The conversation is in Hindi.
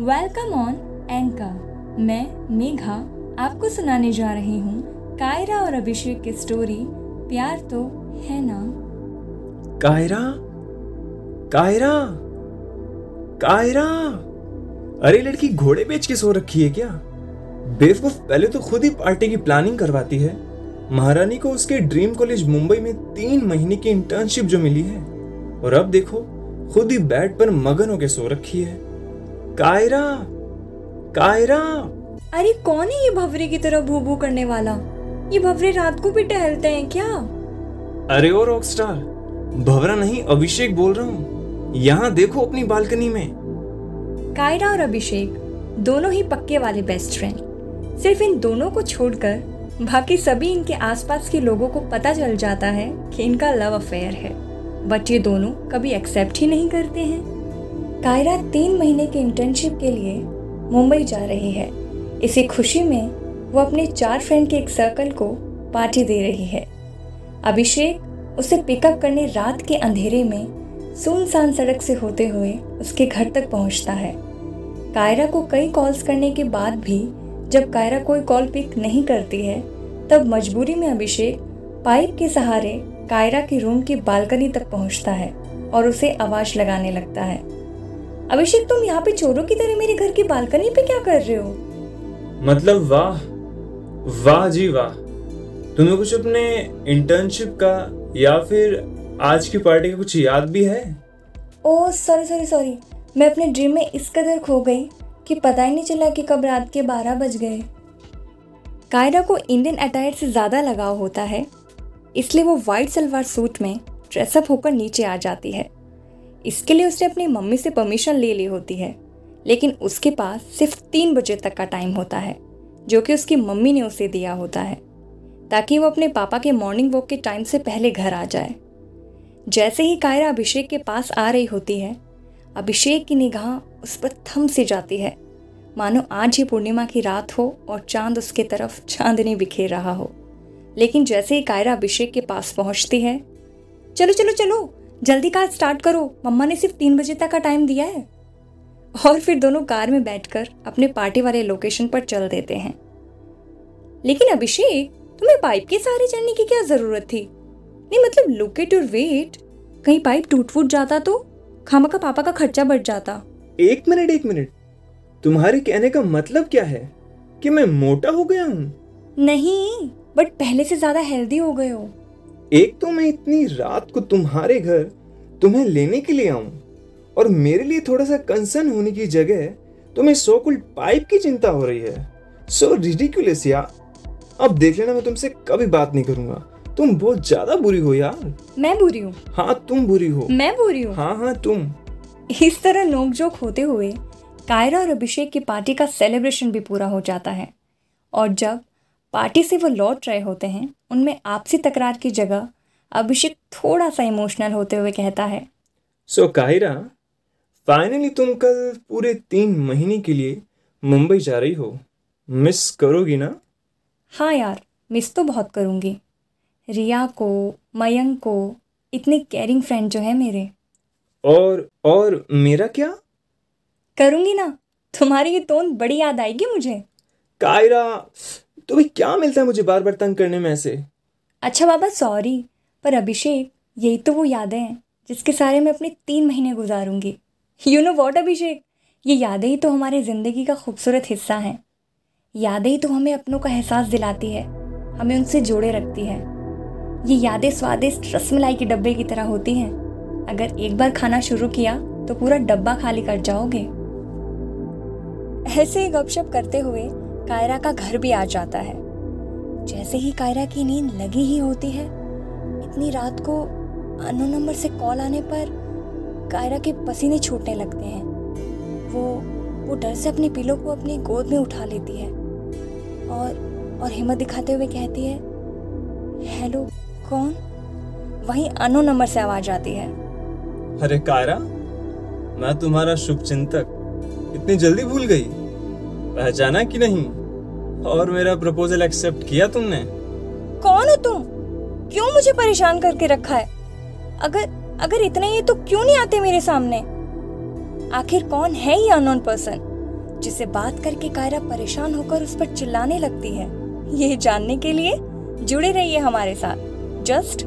वेलकम ऑन एंकर मैं, मेघा, आपको सुनाने जा रही हूँ कायरा और अभिषेक की स्टोरी प्यार तो है ना? कायरा? कायरा? कायरा? अरे, लड़की घोड़े बेच के सो रखी है क्या? बेवकूफ़ पहले तो खुद ही पार्टी की प्लानिंग करवाती है। महारानी को उसके ड्रीम कॉलेज मुंबई में तीन महीने की इंटर्नशिप जो मिली है। और अब देखो, खुद ही बेड पर मगन होके सो रखी है। कायरा कायरा। अरे कौन है ये भवरे की तरह भू भू करने वाला? ये भवरे रात को भी टहलते हैं क्या? अरे ओ रॉक स्टार भवरा नहीं अभिषेक बोल रहा हूँ। यहाँ देखो अपनी बालकनी में। कायरा और अभिषेक दोनों ही पक्के वाले बेस्ट फ्रेंड सिर्फ़ इन दोनों को छोड़कर बाकी सभी इनके आसपास के लोगों को पता चल जाता है कि इनका लव अफेयर है। बट ये दोनों कभी एक्सेप्ट ही नहीं करते हैं। कायरा तीन महीने की इंटर्नशिप के लिए मुंबई जा रही है। इसी खुशी में वो अपने चार फ्रेंड के एक सर्कल को पार्टी दे रही है। अभिषेक उसे पिकअप करने रात के अंधेरे में सुनसान सड़क से होते हुए उसके घर तक पहुँचता है। कायरा को कई कॉल्स करने के बाद भी जब कायरा कोई कॉल पिक नहीं करती है, तब मजबूरी में अभिषेक पाइप के सहारे कायरा के रूम की बालकनी तक पहुँचता है और उसे आवाज़ लगाने लगता है। अभिषेक तुम यहाँ पे चोरों की तरह मेरे घर की बालकनी पे क्या कर रहे हो? मतलब वाह वाह जी वाह। तुम्हें कुछ अपने इंटर्नशिप का या फिर आज की पार्टी का कुछ याद भी है? ओह सॉरी सॉरी सॉरी मैं अपने ड्रीम में इस कदर खो गई कि पता ही नहीं चला कि कब रात के बारह बज गए। कायरा को इंडियन अटायर से ज़्यादा लगाव होता है इसलिए वो वाइट सलवार सूट में ड्रेसअप होकर नीचे आ जाती है। इसके लिए उसने अपनी मम्मी से परमिशन ले ली होती है। लेकिन उसके पास सिर्फ़ तीन बजे तक का टाइम होता है, जो कि उसकी मम्मी ने उसे दिया होता है, ताकि वो अपने पापा के मॉर्निंग वॉक के टाइम से पहले घर आ जाए। जैसे ही कायरा अभिषेक के पास आ रही होती है, अभिषेक की निगाह उस पर थम सी जाती है। मानो आज ही पूर्णिमा की रात हो और चाँद उसके तरफ़ चांदनी बिखेर रहा हो। लेकिन जैसे ही कायरा अभिषेक के पास पहुँचती है, चलो चलो चलो जल्दी कार स्टार्ट करो। मम्मा ने सिर्फ़ तीन बजे तक का टाइम दिया है। और फिर दोनों कार में बैठकर अपने पार्टी वाले लोकेशन पर चल देते हैं। लेकिन अभिषेक तुम्हें पाइप के सहारे चढ़ने की क्या ज़रूरत थी? नहीं मतलब लुक एट योर वेट कहीं पाइप टूट फूट जाता तो खामा का पापा का खर्चा बढ़ जाता। एक मिनट एक मिनट। तुम्हारे कहने का मतलब क्या है? कि मैं मोटा हो गया हूँ? नहीं बट पहले से ज़्यादा हेल्दी हो गए हो। एक तो मैं इतनी रात को तुम्हारे घर तुम्हें लेने के लिए आऊँ और मेरे लिए थोड़ा सा कंसर्न होने की जगह तुम्हें सो कुल पाइप की चिंता हो रही है। सो रिडिकुलस यार। अब देख लेना मैं तुमसे कभी बात नहीं करूँगा। तुम बहुत ज़्यादा बुरी हो यार। मैं बुरी हूँ। हाँ तुम बुरी हो। मैं बुरी हूँ। हाँ हाँ तुम। इस तरह नोकझोंक होते हुए कायरा और अभिषेक की पार्टी का सेलिब्रेशन भी पूरा हो जाता है। और जब पार्टी से वो लौट रहे होते हैं उनमें आपसी तकरार की जगह अभिषेक थोड़ा सा इमोशनल होते हुए कहता है। सो so, कायरा फाइनली तुम कल पूरे तीन महीने के लिए मुंबई जा रही हो। मिस करोगी ना? हाँ यार मिस तो बहुत करूँगी। रिया को मयंक को इतने केयरिंग फ्रेंड जो है मेरे। और और मेरा क्या? करूँगी ना? तुम्हारी ये टोन बड़ी याद आएगी मुझे। कायरा तुम्हें क्या मिलता है मुझे बार बार तंग करने में ऐसे? अच्छा बाबा सॉरी पर अभिषेक, यही तो वो यादें हैं, जिसके सारे मैं अपने तीन महीने गुजारूँगी। You know what Abhishek? ये यादें ही तो हमारे ज़िंदगी का खूबसूरत हिस्सा हैं। यादें ही तो हमें अपनों का एहसास दिलाती है, हमें उनसे जोड़े रखती है। ये यादें स्वादिष्ट रसमलाई के डब्बे की तरह होती हैं। अगर एक बार खाना शुरू किया तो पूरा डब्बा खाली कर जाओगे। ऐसे गपशप करते हुए कायरा का घर भी आ जाता है। जैसे ही कायरा की नींद लगी ही होती है, इतनी रात को अनो नंबर से कॉल आने पर कायरा के पसीने छूटने लगते हैं। वो वो डर से अपने पिलो को अपनी गोद में उठा लेती है और और हिम्मत दिखाते हुए कहती है, हेलो, कौन? वहीं अनो नंबर से आवाज़ आती है। अरे कायरा, मैं तुम्हारा शुभ चिंतक इतनी जल्दी भूल गई? पहचाना कि नहीं? और मेरा प्रपोजल एक्सेप्ट किया तुमने? कौन हो तुम? क्यों मुझे परेशान करके रखा है? अगर अगर इतना ही तो क्यों नहीं आते मेरे सामने? आखिर कौन है ये अननोन पर्सन जिसे बात करके कायरा परेशान होकर उस पर चिल्लाने लगती है? ये जानने के लिए जुड़े रहिए हमारे साथ। जस्ट